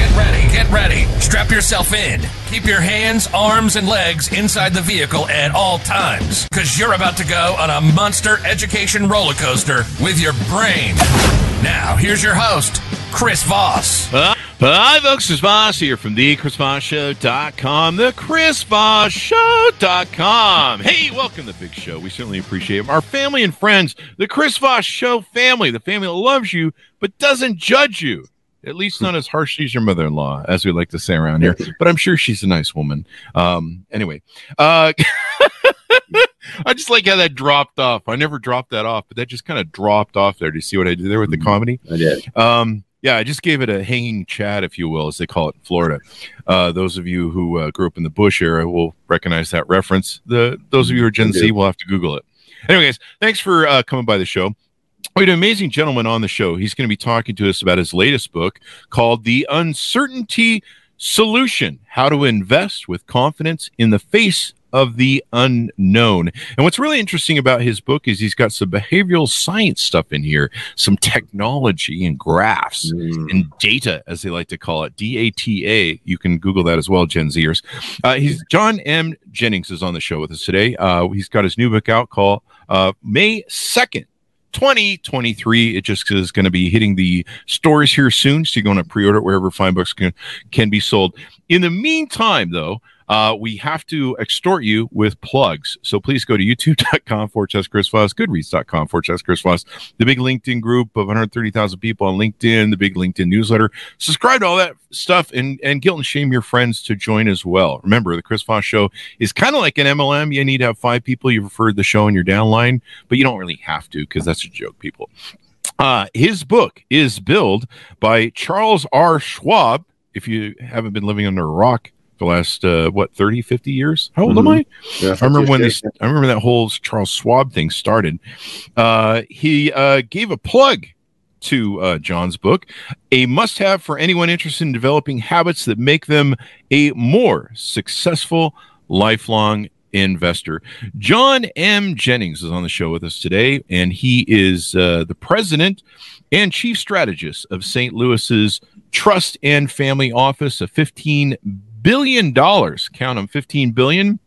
Get ready, get ready. Strap yourself in. Keep your hands, arms, and legs inside the vehicle at all times, because you're about to go on a monster education roller coaster with your brain. Now, here's your host, Chris Voss. Uh, hi, folks. Chris Voss here from the ChrisVossShow.com, the ChrisVossShow.com. Hey, welcome to the big show. We certainly appreciate it. Our family and friends, the Chris Voss Show family, the family that loves you but doesn't judge you. At least not as harshly as your mother-in-law, as we like to say around here. But I'm sure she's a nice woman. Um, anyway, uh, I just like how that dropped off. I never dropped that off, but that just kind of dropped off there. Do you see what I did there with the comedy? I did. Um, yeah, I just gave it a hanging chad, if you will, as they call it in Florida. Uh, those of you who uh, grew up in the Bush era will recognize that reference. The those of you who are Gen Z will have to Google it. Anyways, thanks for uh, coming by the show. We had an amazing gentleman on the show. He's going to be talking to us about his latest book called The Uncertainty Solution How to Invest with Confidence in the Face of the Unknown. And what's really interesting about his book is he's got some behavioral science stuff in here, some technology and graphs Mm. and data, as they like to call it, D A T A. You can Google that as well, Gen Zers. Uh, he's John M. Jennings is on the show with us today. Uh, he's got his new book out called uh, May 2nd. 2023 it just is going to be hitting the stores here soon so you're going to pre-order it wherever fine books can can be sold. In the meantime though uh, we have to extort you with plugs. So please go to youtube.com forward slash Chris Voss, goodreads.com forward slash Chris Voss, the big LinkedIn group of 130,000 people on LinkedIn, the big LinkedIn newsletter. Subscribe to all that stuff and, and guilt and shame your friends to join as well. Remember, the Chris Voss show is kind of like an MLM. You need to have five people you've referred the show in your downline, but you don't really have to because that's a joke, people. Uh, his book is billed by Charles R. Schwab. If you haven't been living under a rock the last uh, what 30 50 years? How old am Mhm. i? Yeah, i remember when that's this i remember that whole charles schwab thing started. Uh, he uh, gave a plug to uh, john's book a must-have for anyone interested in developing habits that make them a more successful lifelong investor. John m. Jennings is on the show with us today and he is uh, the president and chief strategist of st louis's trust and family office a 15 billion dollars. Count them 15 billion?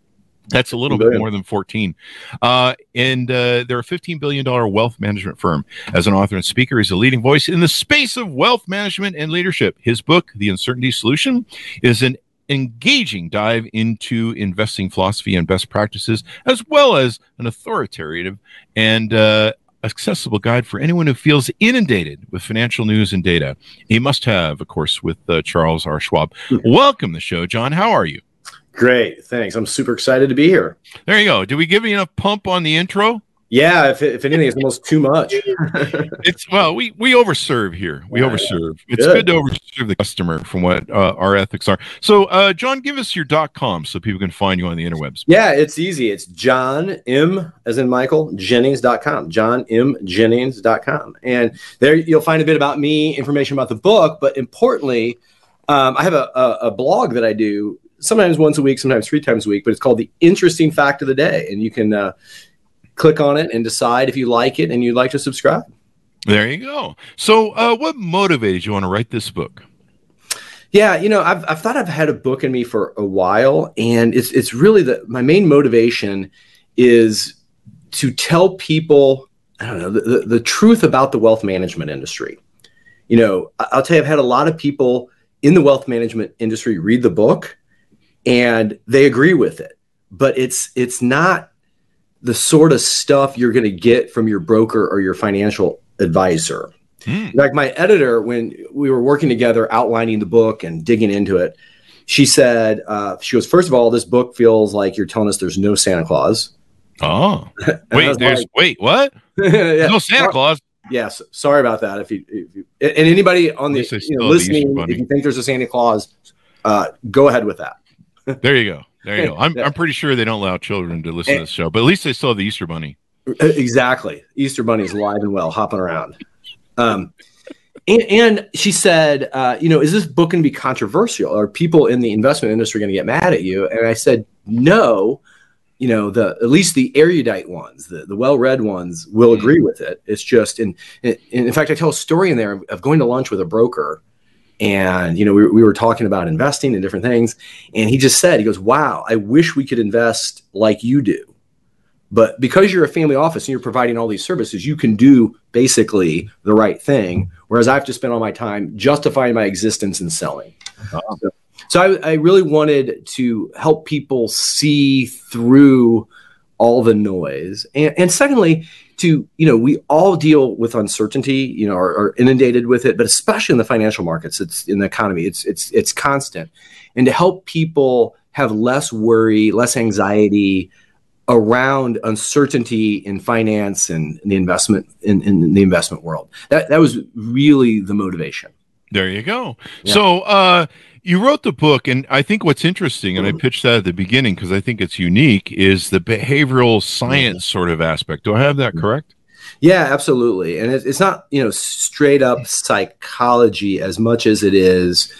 That's a little bit more than 14 uh, and uh, they're a 15 billion dollar wealth management firm. As an author and speaker he's a leading voice in the space of wealth management and leadership. His book the uncertainty solution is an engaging dive into investing philosophy and best practices as well as an authoritative and uh, accessible guide for anyone who feels inundated with financial news and data. A must have of course with uh, charles r. Schwab. Welcome to the show john. How are you? Great. Thanks. I'm super excited to be here. there you go. Did we give you enough pump on the intro Yeah, if, if anything, it's almost too much. it's well we we overserve here we Yeah, overserve it's Good. good. to overserve the customer from what uh, our ethics are so uh, john give us your dot com so people can find you on the interwebs yeah, it's easy. It's John M, as in Michael, Jennings.com. John M. Jennings.com. And there you'll find a bit about me, information about the book, but importantly, um, I have a, a, a blog that I do sometimes once a week, sometimes three times a week, but it's called The Interesting Fact of the Day. And you can uh, click on it and decide if you like it and you'd like to subscribe. there you go so uh, what motivated you want to write this book Yeah, you know, I've I've thought I've had a book in me for a while, and it's it's really the my main motivation is to tell people I don't know the, the, the truth about the wealth management industry. You know, I'll tell you, I've had a lot of people in the wealth management industry read the book, and they agree with it, but it's it's not the sort of stuff you're going to get from your broker or your financial advisor. Hmm. like my editor when we were working together outlining the book and digging into it she said uh, she goes first of all this book feels like you're telling us there's no santa claus. Oh. Wait there's like, wait what? Yeah, no santa claus. Yes sorry about that. If you, if you and anybody on the you know, have the Easter listening if you think there's a santa claus uh, go ahead with that. There you go there you go i'm, I'm pretty sure they don't allow children to listen to And- this show but at least they still have the easter bunny Exactly. Easter Bunny is alive and well, hopping around. Um, and, and, she said, uh, you know, is this book going to be controversial? Are people in the investment industry going to get mad at you? And I said, no. You know, the at least the erudite ones, the, the well-read ones, will mm-hmm. agree with it. It's just, and, and in fact, I tell a story in there of going to lunch with a broker, and you know, we, we were talking about investing and different things, and he just said, he goes, "Wow, I wish we could invest like you do." But because you're a family office and you're providing all these services, you can do basically the right thing. Whereas I have to spend all my time justifying my existence and selling. Uh-huh. So, so I, I, really wanted to help people see through all the noise. And, and, secondly, to, you know, we all deal with uncertainty, you know, are, are inundated with it, but especially in the financial markets, it's in the economy, it's, it's, it's constant. And to help people have less worry, less anxiety, around uncertainty in finance and the investment in, in, the investment world. That that was really the motivation. There you go. Yeah. So uh, you wrote the book, and I think what's interesting, and I mm-hmm. pitched that at the beginning because I think it's unique, is the behavioral science mm-hmm. sort of aspect. Do I have that mm-hmm. correct? Yeah, absolutely. And it's not you know straight up psychology as much as it is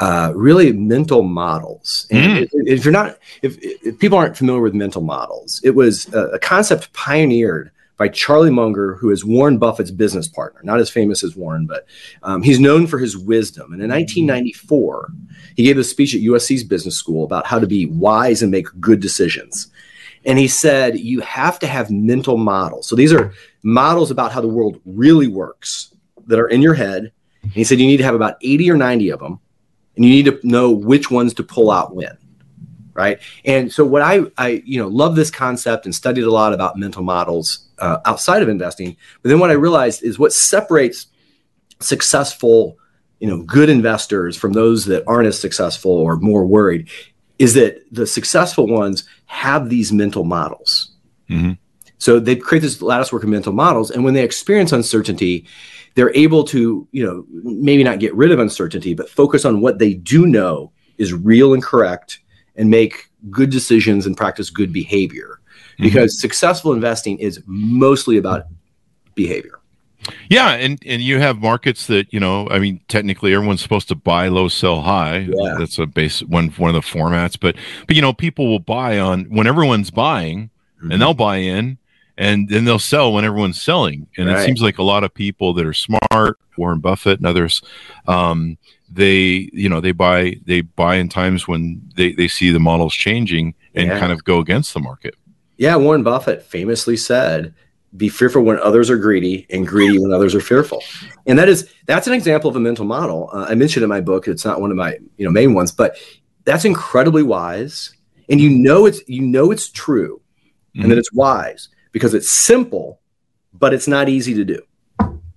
uh, really mental models. And mm. if, if, you're not, if, if, people aren't familiar with mental models, it was a, a, concept pioneered by Charlie Munger, who is Warren Buffett's business partner. Not as famous as Warren, but um, he's known for his wisdom. And in 1994, he gave a speech at USC's business school about how to be wise and make good decisions. And he said, you have to have mental models. So these are models about how the world really works that are in your head. And he said, you need to have about 80 or 90 of them and you need to know which ones to pull out when right and so what i i you know love this concept and studied a lot about mental models uh, outside of investing but then what i realized is what separates successful you know good investors from those that aren't as successful or more worried is that the successful ones have these mental models mm-hmm. so they create this lattice work of mental models and when they experience uncertainty they're able to, you know, maybe not get rid of uncertainty, but focus on what they do know is real and correct and make good decisions and practice good behavior. Mm-hmm. Because successful investing is mostly about behavior. Yeah, and and you have markets that you know. I mean, technically, everyone's supposed to buy low, sell high. Yeah. That's a base one one of the formats. But but you know, people will buy on when everyone's buying, mm-hmm. and they'll buy in, and then they'll sell when everyone's selling. And right. it seems like a lot of people that are smart, Warren Buffett and others, um, they you know they buy they buy in times when they they see the models changing and yeah. kind of go against the market. Yeah, Warren Buffett famously said, "Be fearful when others are greedy, and greedy when others are fearful." And that is that's an example of a mental model. Uh, I mentioned in my book. It's not one of my you know main ones, but that's incredibly wise, and you know it's you know it's true, mm-hmm. and that it's wise because it's simple, but it's not easy to do.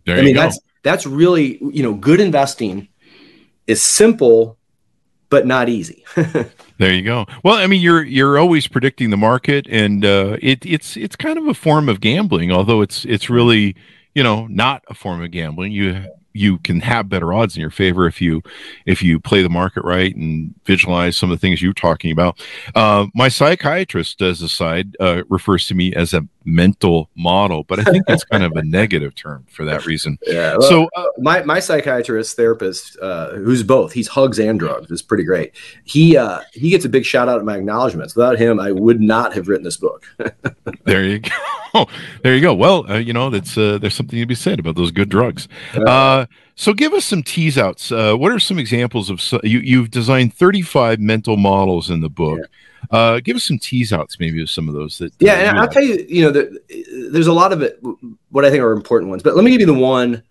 There I mean, that's that's really you know, good investing is simple, but not easy. there you go. Well, I mean, you're you're always predicting the market, and uh, it, it's it's kind of a form of gambling, although it's it's really you know not a form of gambling. You you can have better odds in your favor if you if you play the market right and visualize some of the things you're talking about. Uh, my psychiatrist, as a side, uh, refers to me as a mental model, but I think that's kind of a negative term for that reason. Yeah. Well, so uh, my my psychiatrist therapist, uh, who's both, he's hugs and drugs, is pretty great. He uh, he gets a big shout out at my acknowledgments. Without him, I would not have written this book. there you go. there you go. Well, uh, you know, that's uh, there's something to be said about those good drugs. So give us some tease outs. Uh, what are some examples of you? You've designed 35 mental models in the book. Yeah. Uh, give us some tease outs, maybe of some of those. That yeah, and I'll tell you, you know, the, there's a lot of it. What I think are important ones, but let me give you the one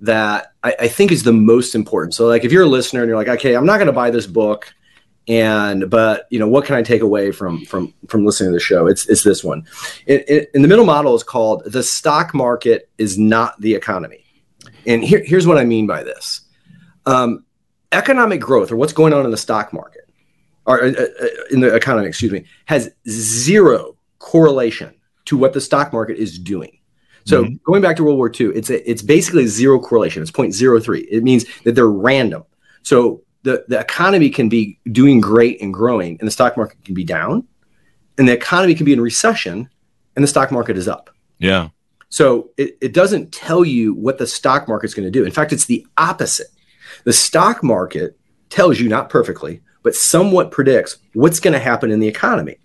that I, I think is the most important. So, like, if you're a listener and you're like, okay, I'm not going to buy this book, and but you know, what can I take away from from from listening to the show? It's it's this one. It, it, in the mental model is called the stock market is not the economy, and here, here's what I mean by this. Um, economic growth, or what's going on in the stock market or uh, uh, in the economy, excuse me, has zero correlation to what the stock market is doing. So mm-hmm. going back to World War II, it's a, it's basically zero correlation. It's 0.03. It means that they're random. So the, the economy can be doing great and growing, and the stock market can be down, and the economy can be in recession, and the stock market is up. Yeah. So it, it doesn't tell you what the stock market's going to do. In fact, it's the opposite. The stock market tells you, not perfectly, but somewhat predicts what's going to happen in the economy.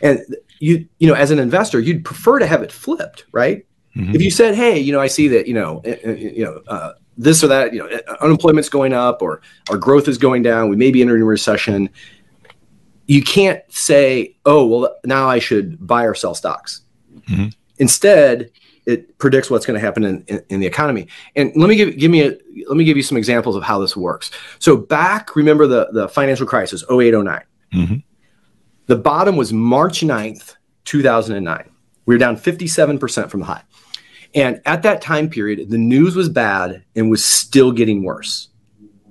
And you, you know, as an investor, you'd prefer to have it flipped, right? Mm-hmm. If you said, "Hey, you know, I see that, you know, uh, uh, you know, uh, this or that, you know, unemployment's going up or our growth is going down, we may be entering a recession," you can't say, "Oh, well, now I should buy or sell stocks." Mm-hmm. Instead, it predicts what's going to happen in, in, in, the economy. And let me give give me a let me give you some examples of how this works. So back, remember the the financial crisis, 08, 09. Mm-hmm. The bottom was March 9th, 2009. We were down 57% from the high. And at that time period, the news was bad and was still getting worse.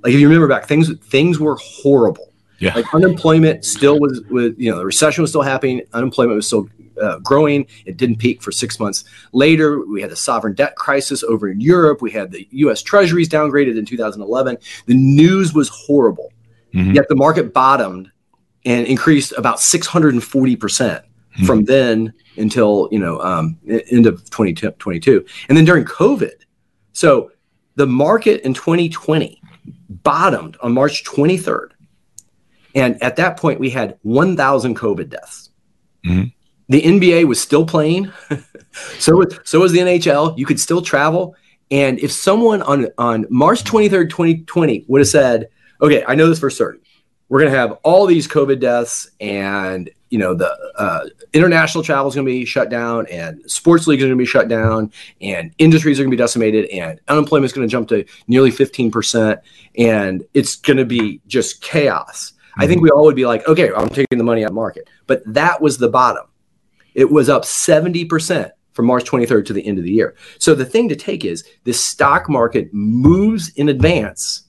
Like if you remember back, things things were horrible. Yeah. Like unemployment still was, was you know, the recession was still happening. Unemployment was still uh, growing. It didn't peak for six months later. We had the sovereign debt crisis over in Europe. We had the U.S. Treasuries downgraded in 2011. The news was horrible. Mm-hmm. Yet the market bottomed and increased about 640 percent mm-hmm. from then until you know um, end of 2022, and then during COVID. So the market in 2020 bottomed on March 23rd, and at that point we had 1,000 COVID deaths. Mm-hmm. The NBA was still playing, so was, so was the NHL. You could still travel, and if someone on on March 23rd, 2020 would have said, "Okay, I know this for certain." we're going to have all these COVID deaths, and you know the uh, international travel is going to be shut down, and sports leagues are going to be shut down, and industries are going to be decimated, and unemployment is going to jump to nearly fifteen percent, and it's going to be just chaos. I think mm-hmm. we all would be like, okay, I'm taking the money out of the market, but that was the bottom. It was up seventy percent from March 23rd to the end of the year. So the thing to take is the stock market moves in advance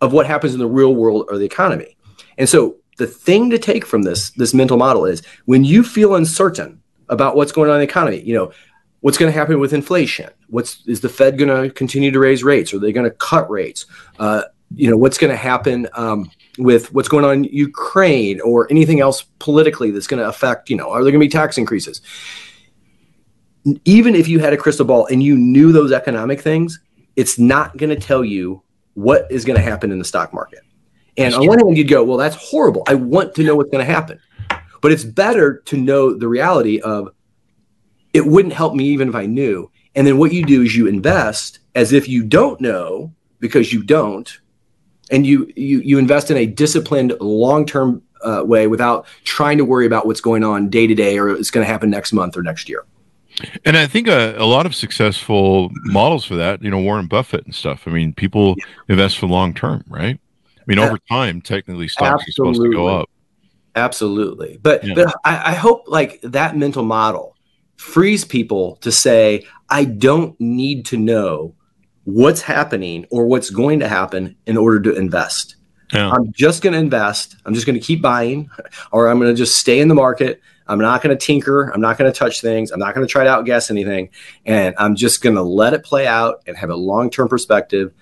of what happens in the real world or the economy. And so the thing to take from this this mental model is when you feel uncertain about what's going on in the economy, you know, what's going to happen with inflation? What's is the Fed going to continue to raise rates? Are they going to cut rates? Uh, you know, what's going to happen um, with what's going on in Ukraine or anything else politically that's going to affect? You know, are there going to be tax increases? Even if you had a crystal ball and you knew those economic things, it's not going to tell you what is going to happen in the stock market. And on one hand, you'd go, well, that's horrible. I want to know what's going to happen. But it's better to know the reality of it wouldn't help me even if I knew. And then what you do is you invest as if you don't know because you don't. And you you you invest in a disciplined long-term uh, way without trying to worry about what's going on day to day or it's going to happen next month or next year. And I think a, a, lot of successful models for that, you know, Warren Buffett and stuff. I mean, people yeah. invest for long term, right? I mean, over time, technically, stocks Absolutely. are supposed to go up. Absolutely, but yeah. but I, I hope like that mental model frees people to say, I don't need to know what's happening or what's going to happen in order to invest. Yeah. I'm just going to invest. I'm just going to keep buying, or I'm going to just stay in the market. I'm not going to tinker. I'm not going to touch things. I'm not going to try to outguess anything. And I'm just going to let it play out and have a long term perspective.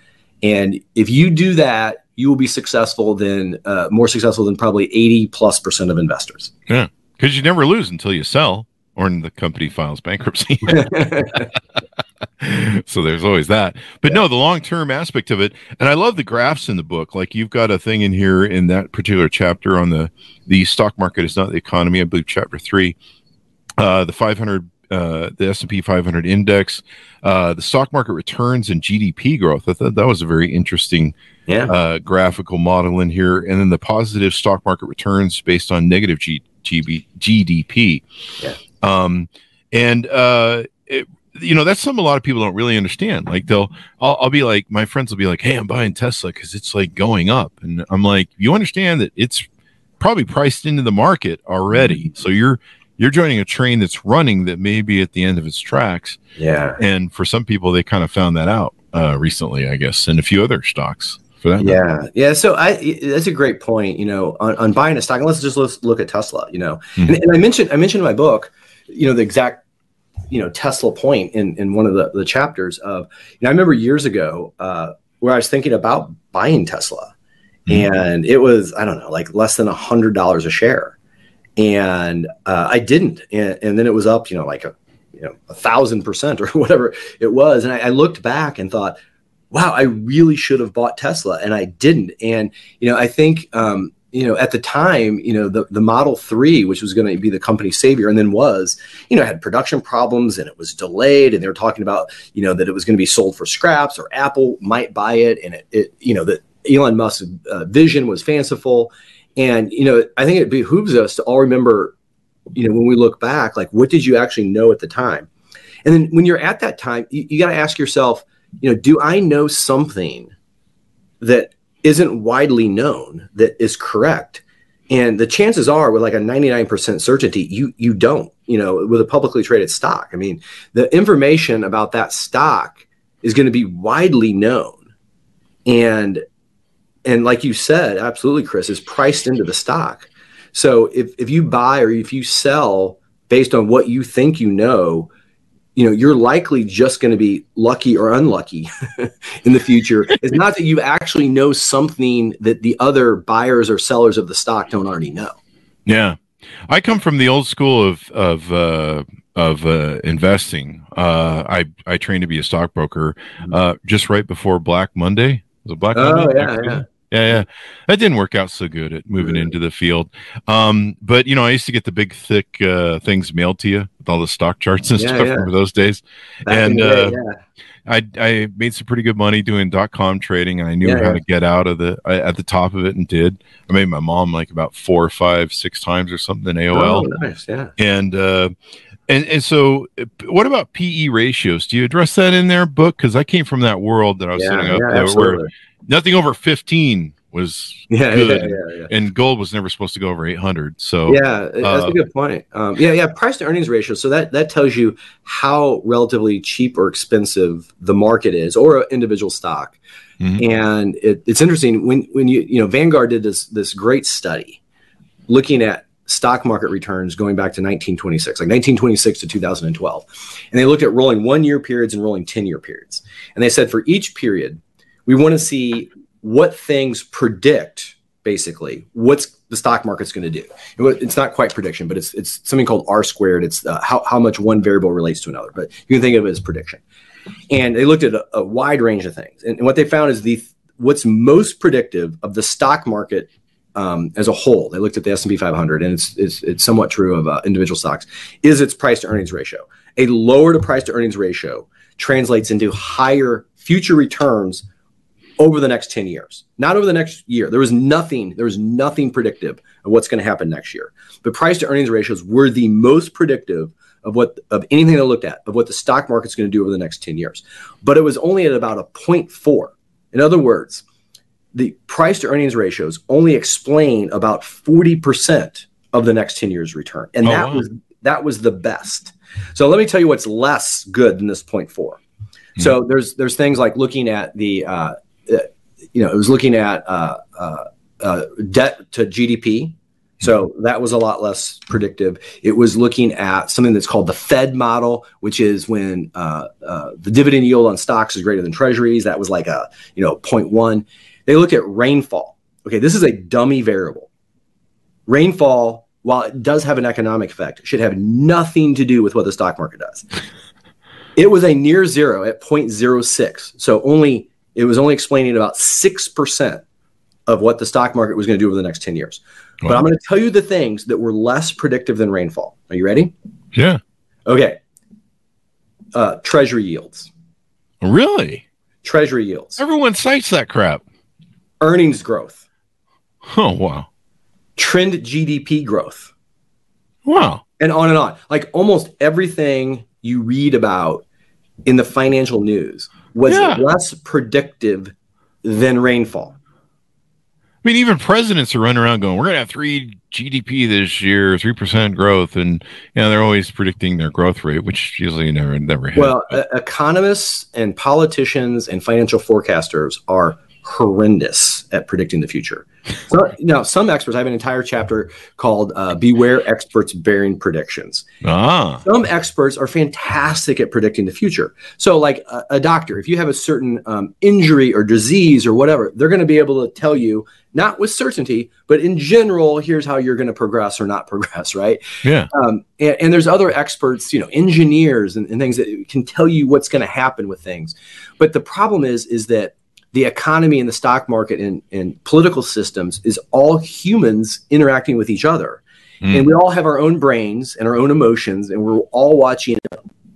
And if you do that, you will be successful than uh, more successful than probably 80 plus percent of investors. Yeah. Because you never lose until you sell or the company files bankruptcy. so there's always that. But yeah. no, the long term aspect of it, and I love the graphs in the book. Like you've got a thing in here in that particular chapter on the the stock market is not the economy. I believe chapter three, uh, the 500 uh, the S&P 500 index, uh, the stock market returns and GDP growth. I thought that was a very interesting yeah. uh, graphical model in here. And then the positive stock market returns based on negative G- GB- GDP. Yeah. Um, and, uh, it, you know, that's something a lot of people don't really understand. Like they'll, I'll, I'll be like, my friends will be like, Hey, I'm buying Tesla because it's like going up. And I'm like, you understand that it's probably priced into the market already. Mm-hmm. So you're, you're joining a train that's running that may be at the end of its tracks. Yeah. And for some people, they kind of found that out uh, recently, I guess, and a few other stocks for that. Yeah. Matter. Yeah. So I, that's a great point, you know, on, on buying a stock, and let's just look, look at Tesla, you know, mm-hmm. and, and I mentioned, I mentioned in my book, you know, the exact, you know, Tesla point in, in one of the, the chapters of, you know, I remember years ago uh, where I was thinking about buying Tesla mm-hmm. and it was, I don't know, like less than a hundred dollars a share and uh, I didn't. And, and, then it was up, you know, like a you know a thousand percent or whatever it was. And I, I looked back and thought, wow, I really should have bought Tesla, and I didn't. And you know, I think um, you know at the time, you know, the the Model Three, which was going to be the company savior, and then was, you know, had production problems and it was delayed, and they were talking about you know that it was going to be sold for scraps or Apple might buy it, and it, it you know that Elon Musk's uh, vision was fanciful. And you know, I think it behooves us to all remember you know, when we look back, like what did you actually know at the time? And then when you're at that time, you, you got to ask yourself, you know, do I know something that isn't widely known that is correct? And the chances are, with like a 99% certainty, you you don't. You know, with a publicly traded stock. I mean, the information about that stock is going to be widely known, and and like you said, absolutely, Chris, is priced into the stock. So if, if you buy or if you sell based on what you think you know, you know, you're likely just going to be lucky or unlucky in the future. it's not that you actually know something that the other buyers or sellers of the stock don't already know. Yeah. I come from the old school of, of, uh, of uh, investing. Uh, I I trained to be a stockbroker mm-hmm. uh, just right before Black Monday. Was it Black oh, Monday? Yeah, yeah. Yeah, yeah. That didn't work out so good at moving into the field. Um, but you know, I used to get the big thick uh, things mailed to you with all the stock charts and yeah, stuff yeah. those days. Back and uh, yeah. I I made some pretty good money doing dot com trading, and I knew how to get out of the at the top of it, and did. I made my mom like about four, five, six times or something in AOL. Oh, nice, yeah. And uh, and and so, what about PE ratios? Do you address that in their book? Because I came from that world that I was yeah, setting up yeah, where nothing over 15 was yeah, good, yeah, yeah, yeah. and gold was never supposed to go over 800. So yeah, that's uh, a good point. Um, yeah, yeah, price to earnings ratio. So that that tells you how relatively cheap or expensive the market is, or an individual stock. Mm-hmm. And it, it's interesting when when you you know Vanguard did this this great study looking at stock market returns going back to 1926, like 1926 to 2012. And they looked at rolling one year periods and rolling 10 year periods. And they said for each period, we want to see what things predict basically what's the stock market's going to do. It's not quite prediction, but it's it's something called R squared. It's uh, how how much one variable relates to another, but you can think of it as prediction. And they looked at a, a wide range of things, and, and, what they found is the what's most predictive of the stock market um, as a whole. They looked at the S and P 500, and it's it's, it's somewhat true of uh, individual stocks. Is its price to earnings ratio? A lower to price to earnings ratio translates into higher future returns over the next 10 years, not over the next year. There was nothing, there was nothing predictive of what's going to happen next year. But price to earnings ratios were the most predictive of what of anything they looked at of what the stock market's going to do over the next 10 years. But it was only at about a 0.4. In other words, the price to earnings ratios only explain about 40% of the next 10 years return. And oh, that wow. was that was the best. So let me tell you what's less good than this 0.4. Mm-hmm. So there's there's things like looking at the uh, uh, you know, it was looking at uh, uh, uh debt to GDP. So that was a lot less predictive. It was looking at something that's called the Fed model, which is when uh, the dividend yield on stocks is greater than treasuries. That was like a you know 0.1. They look at rainfall. Okay, this is a dummy variable. Rainfall, while it does have an economic effect, should have nothing to do with what the stock market does. It was a near zero at 0.06. So only it was only explaining about 6% of what the stock market was going to do over the next 10 years. Wow. But I'm going to tell you the things that were less predictive than rainfall. Are you ready? Yeah. Okay. Uh, treasury yields. Really? Treasury yields. Everyone cites that crap. Earnings growth. Oh, wow. Trend GDP growth. Wow. And on and on. Like almost everything you read about in the financial news was yeah. less predictive than rainfall. I mean, even presidents are running around going, "We're going to have three GDP this year, three percent growth," and you know they're always predicting their growth rate, which usually never never. Well, uh, economists and politicians and financial forecasters are horrendous at predicting the future. So, now, some experts, I have an entire chapter called uh, Beware Experts Bearing Predictions. Ah. Some experts are fantastic at predicting the future. So, like a, a doctor, if you have a certain um, injury or disease or whatever, they're going to be able to tell you, not with certainty, but in general, here's how you're going to progress or not progress, right? Yeah. Um, and, and, there's other experts, you know, engineers and, and things that can tell you what's going to happen with things. But the problem is, is that the economy and the stock market and, and political systems is all humans interacting with each other. Mm. And we all have our own brains and our own emotions, and we're all watching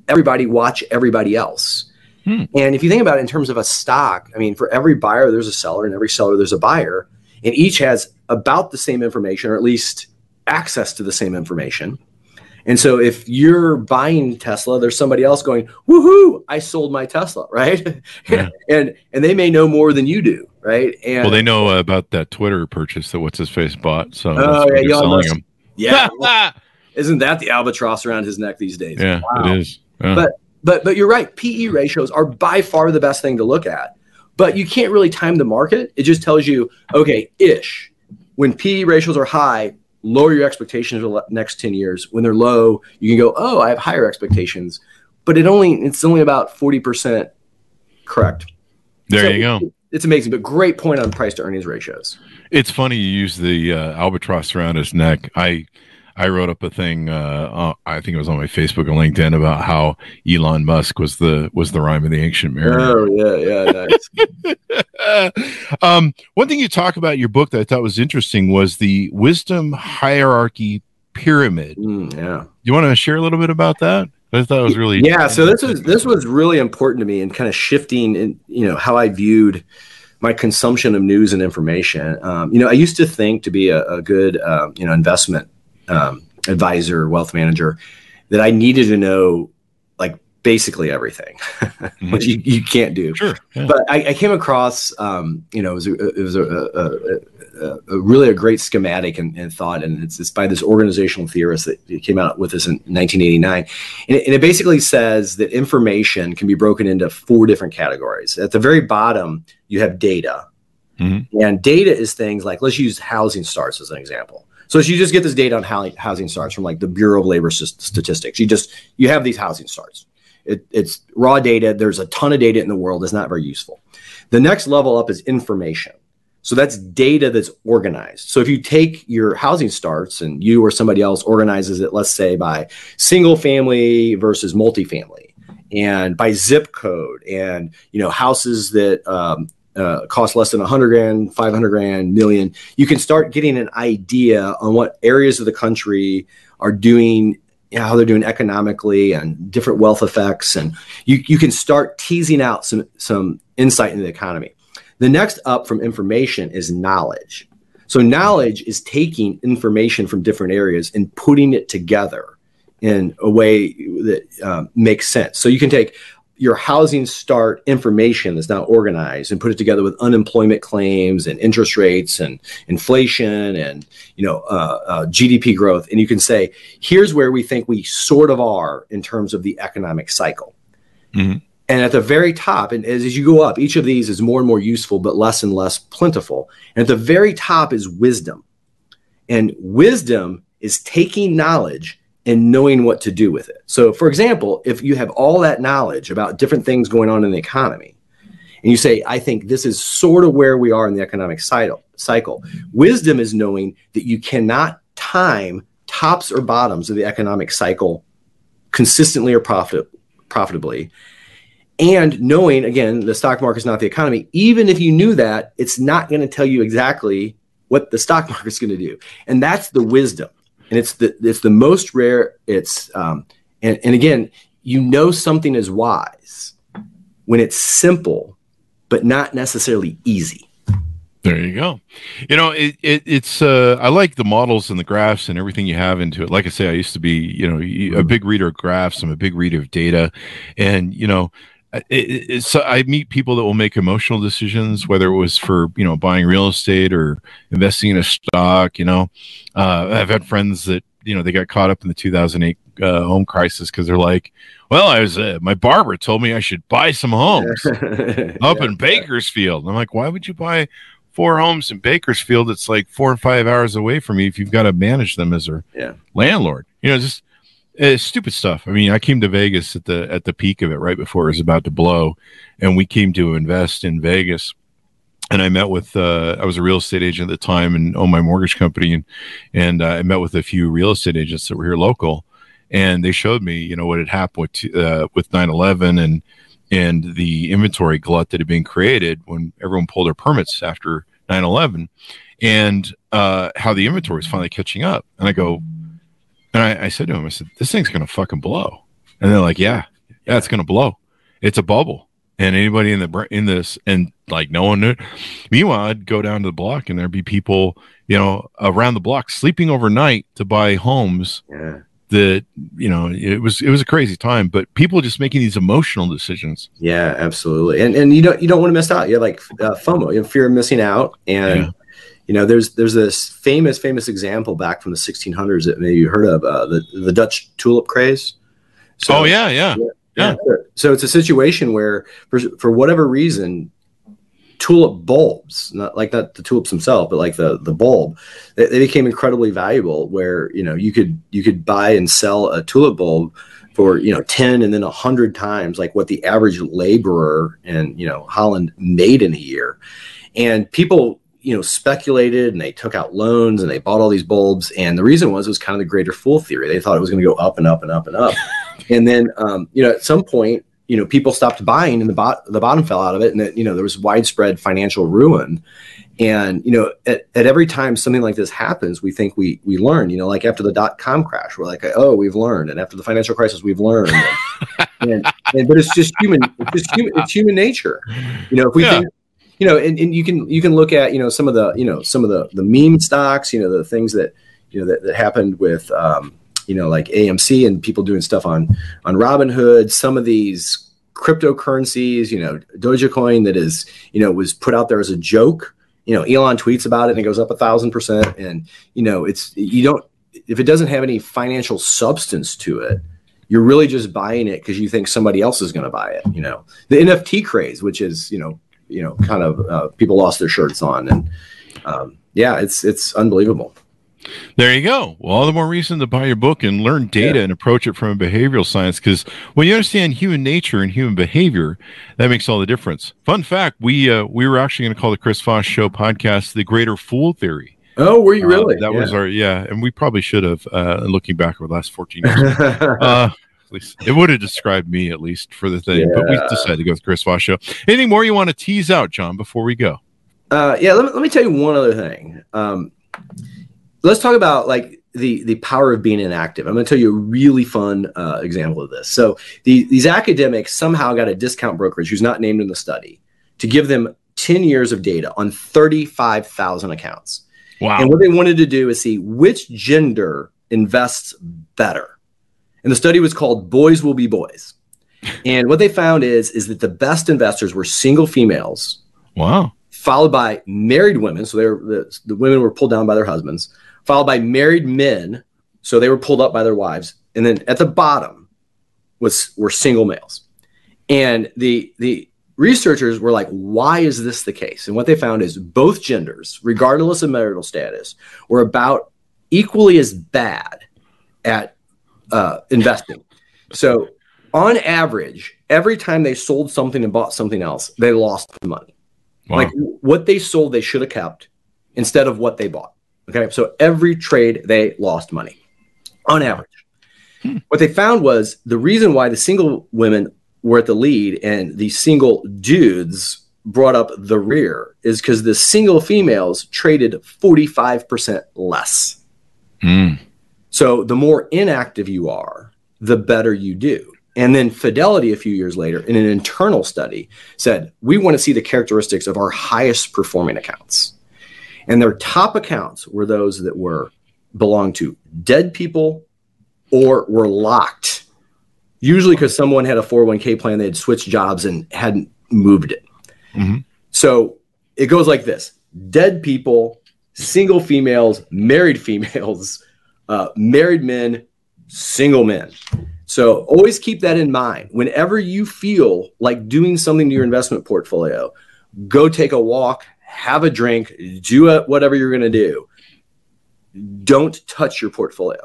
everybody watch everybody else. Hmm. And if you think about it in terms of a stock, I mean, for every buyer, there's a seller, and every seller, there's a buyer, and each has about the same information, or at least access to the same information. And so if you're buying Tesla, there's somebody else going, "Woohoo! I sold my Tesla!" Right? Yeah. and and they may know more than you do, right? And well, they know uh, about that Twitter purchase that what's his face bought. So oh yeah, selling them. Yeah, well, isn't that the albatross around his neck these days? Yeah, wow. it is. Yeah. But but but you're right. PE ratios are by far the best thing to look at. But you can't really time the market. It just tells you, okay, ish. When PE ratios are high, lower your expectations for the next 10 years. When they're low, you can go, oh, I have higher expectations. But it only it's only about 40% correct. There so you go. It's amazing, but great point on price to earnings ratios. It's funny you use the uh, albatross around his neck. I I wrote up a thing. Uh, uh, I think it was on my Facebook and LinkedIn about how Elon Musk was the was the rhyme of the ancient mariner. Oh yeah, yeah, nice. um, one thing you talk about in your book that I thought was interesting was the wisdom hierarchy pyramid. Mm, yeah, you want to share a little bit about that? I thought it was really yeah. So this was this was really important to me and kind of shifting in you know how I viewed my consumption of news and information. Um, you know, I used to think to be a, a good um, you know investment um, advisor, wealth manager, that I needed to know basically everything, mm-hmm. which you, you can't do. Sure. Yeah. But I, I, came across, um, you know, it was a, it was a, a, a really a great schematic and, and thought, and it's, it's, by this organizational theorist that came out with this in 1989, and it, and it basically says that information can be broken into four different categories. At the very bottom, you have data. Mm-hmm. And data is things like, let's use housing starts as an example. So you just get this data on housing starts from like the Bureau of Labor Statistics. You just you have these housing starts. It, it's raw data. There's a ton of data in the world. It's not very useful. The next level up is information. So that's data that's organized. So if you take your housing starts and you or somebody else organizes it, let's say by single family versus multifamily, and by zip code, and you know houses that um, uh, cost less than 100 grand 500 grand million you can start getting an idea on what areas of the country are doing how they're doing economically and different wealth effects. And you, you can start teasing out some some insight into the economy. The next up from information is knowledge. So knowledge is taking information from different areas and putting it together in a way that uh, makes sense. So you can take your housing start information that's now organized and put it together with unemployment claims and interest rates and inflation and you know uh, uh, GDP growth, and you can say, here's where we think we sort of are in terms of the economic cycle. Mm-hmm. And at the very top, and as, as you go up, each of these is more and more useful, but less and less plentiful. And at the very top is wisdom, and wisdom is taking knowledge and knowing what to do with it. So, for example, if you have all that knowledge about different things going on in the economy, and you say, I think this is sort of where we are in the economic cycle, wisdom is knowing that you cannot time tops or bottoms of the economic cycle consistently or profit, profitably. And knowing, again, the stock market is not the economy, even if you knew that, it's not going to tell you exactly what the stock market is going to do. And that's the wisdom and it's the it's the most rare. It's um, and and again, you know something is wise when it's simple, but not necessarily easy. There you go. You know, it, it it's uh, I like the models and the graphs and everything you have into it. Like I say, I used to be you know a big reader of graphs. I'm a big reader of data, and you know it, it, so I meet people that will make emotional decisions, whether it was for you know buying real estate or investing in a stock. You know, uh, I've had friends that you know they got caught up in the 2008 uh, home crisis because they're like, well, I was uh, my barber told me I should buy some homes up Yeah. in Bakersfield. And I'm like, why would you buy four homes in Bakersfield? It's like four or five hours away from me if you've got to manage them as a Yeah. landlord. You know, just uh, stupid stuff. I mean, I came to Vegas at the at the peak of it, right before it was about to blow, and we came to invest in Vegas. And I met with uh, I was a real estate agent at the time and owned my mortgage company, and and uh, I met with a few real estate agents that were here local, and they showed me, you know, what had happened with uh, with 9/11 and and the inventory glut that had been created when everyone pulled their permits after 9/11, and uh, how the inventory is finally catching up. And I go, and I, I said to him, I said, "This thing's gonna fucking blow," and they're like, "Yeah, yeah, it's gonna blow. It's a bubble." And anybody in the in this and like no one knew. Meanwhile, I'd go down to the block and there'd be people, you know, around the block sleeping overnight to buy homes Yeah. that you know it was it was a crazy time but people just making these emotional decisions Yeah, absolutely. And and you don't you don't want to miss out. You're like uh, FOMO, you have fear of missing out. And. You know, there's there's this famous famous example back from the 1600s that maybe you heard of uh, the the Dutch tulip craze. So, oh yeah yeah yeah. So it's a situation where for for whatever reason. Tulip bulbs, not like not the tulips themselves, but like the the bulb, they, they became incredibly valuable. Where you know you could you could buy and sell a tulip bulb for you know 10 and then 100 times like what the average laborer in you know holland made in a year and people you know speculated and they took out loans and they bought all these bulbs. And the reason was it was kind of the greater fool theory. They thought it was going to go up and up and up and up. And then um, you know at some point you know people stopped buying and the, bot- the bottom fell out of it. And it, you know there was widespread financial ruin. And you know at, at every time something like this happens we think we we learn you know like after the dot-com crash we're like oh we've learned. And after the financial crisis we've learned. And, and, and but it's just human it's just human it's human nature. You know if we Yeah. think you know and, and you can you can look at you know some of the you know some of the the meme stocks you know the things that you know that, that happened with um you know like amc and people doing stuff on on robinhood some of these cryptocurrencies you know dogecoin that is you know was put out there as a joke you know elon tweets about it and it goes up a thousand percent and you know it's you don't if it doesn't have any financial substance to it you're really just buying it because you think somebody else is going to buy it you know the nft craze which is you know you know kind of uh, people lost their shirts on. And um, yeah it's it's unbelievable. There you go. Well all the more reason to buy your book and learn data Yeah. and approach it from a behavioral science because when you understand human nature and human behavior that makes all the difference. Fun fact we uh, we were actually going to call the chris voss show podcast the greater fool theory. Oh were you Uh, really? that was our yeah and we probably should have uh looking back over the last 14 years. Uh least it would have described me at least for the thing but we decided to go with chris voss show anything more you want to tease out john before we go Uh, yeah, let me, let me tell you one other thing. Um, let's talk about like the the power of being inactive. I'm going to tell you a really fun uh, example of this. So the, these academics somehow got a discount brokerage who's not named in the study to give them 10 years of data on 35,000 accounts. wow And what they wanted to do is see which gender invests better. And the study was called Boys Will Be Boys. And what they found is is that the best investors were single females wow followed by married women. So they were, the, the women were pulled down by their husbands, followed by married men. So they were pulled up by their wives. And then at the bottom was were single males. And the the researchers were like, why is this the case? And what they found is both genders, regardless of marital status, were about equally as bad at uh, investing. So on average, every time they sold something and bought something else, they lost money. wow Like what they sold, they should have kept instead of what they bought. Okay. So every trade, they lost money on average. What they found was the reason why the single women were at the lead and the single dudes brought up the rear is because the single females traded 45% less. Mm. So the more inactive you are, the better you do. And then Fidelity, a few years later, in an internal study, said, We want to see the characteristics of our highest performing accounts. And their top accounts were those that were belonged to dead people or were locked, usually because someone had a 401k plan, they had switched jobs and hadn't moved it. Mhm. So it goes like this dead people, single females, married females, uh, married men, single men. So always keep that in mind. Whenever you feel like doing something to your investment portfolio, go take a walk, have a drink, do a, whatever you're going to do. Don't touch your portfolio.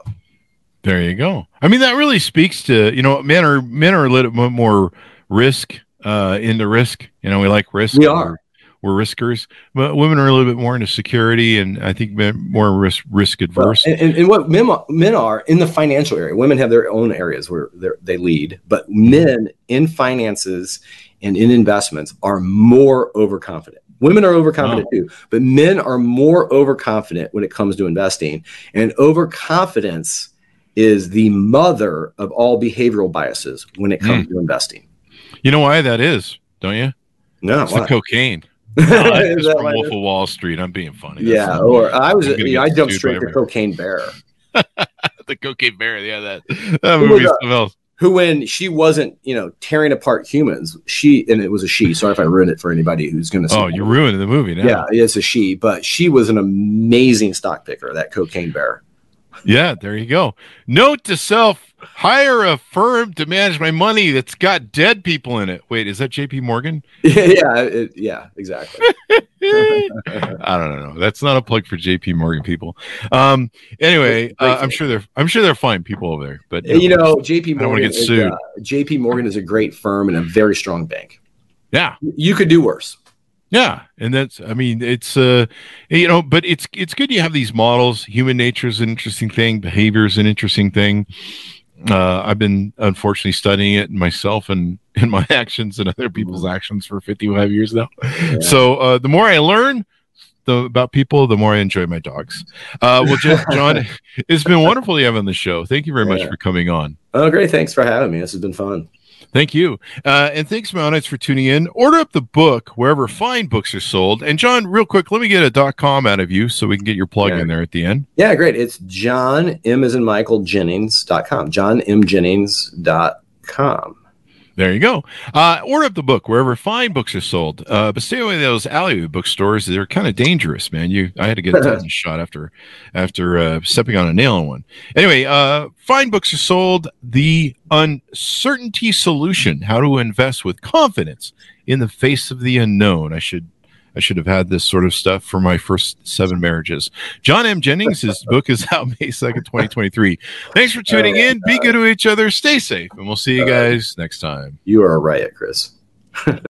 There you go. I mean, that really speaks to you know men are men are a little bit more risk uh, into risk. You know, we like risk. We are. We're, riskers, but women are a little bit more into security, and I think men more risk risk adverse. Well, and, and, what men men are in the financial area. Women have their own areas where they lead, but men in finances and in investments are more overconfident. Women are overconfident oh. too, but men are more overconfident when it comes to investing. And overconfidence is the mother of all behavioral biases when it comes mm. to investing. You know why that is, don't you? No, it's why? the cocaine. No, that's from Wolf of Wall Street. I'm being funny. That's yeah, or I was, you know, I jumped straight to Cocaine Bear. the Cocaine Bear, yeah, that that movie something else who when she wasn't you know tearing apart humans she and it was a she sorry if i ruined it for anybody who's going to see. oh you ruined the movie now. yeah it's a she but she was an amazing stock picker that cocaine bear yeah there you go note to self hire a firm to manage my money that's got dead people in it. Wait, is that JP Morgan? yeah, it, yeah, exactly. I don't know. That's not a plug for JP Morgan people. Um, anyway, uh, I'm sure they're I'm sure they're fine people over there. But you know, JP Morgan. get sued. Is, uh, JP Morgan is a great firm and a very strong bank. Yeah, you could do worse. Yeah, and that's I mean it's uh you know but it's it's good you have these models. Human nature is an interesting thing. Behavior is an interesting thing uh, I've been unfortunately studying it myself and in my actions and other people's mm-hmm. actions for 55 years now. Yeah. So uh, the more I learn the, about people, the more I enjoy my dogs. Uh, well, John, it's been wonderful to have on the show. Thank you very yeah. much for coming on. Oh, great! Thanks for having me. This has been fun. Thank you. Uh, and thanks, Mountites, for tuning in. Order up the book wherever fine books are sold. And John, real quick, let me get a dot .com out of you so we can get your plug yeah. in there at the end. Yeah, great. It's John M as in Michael Jennings.com. John M Jennings.com. There you go. Uh, order up the book wherever fine books are sold. Uh, but stay away from those alleyway bookstores. They're kind of dangerous, man. You, I had to get a tetanus shot after after uh, stepping on a nail in one. Anyway, uh, fine books are sold. The uncertainty solution: how to invest with confidence in the face of the unknown. I should I should have had this sort of stuff for my first seven marriages. John M. Jennings, his book is out May 2nd, 2023. Thanks for tuning in. Be good to each other. Stay safe. And we'll see you guys next time. You are a riot, Chris.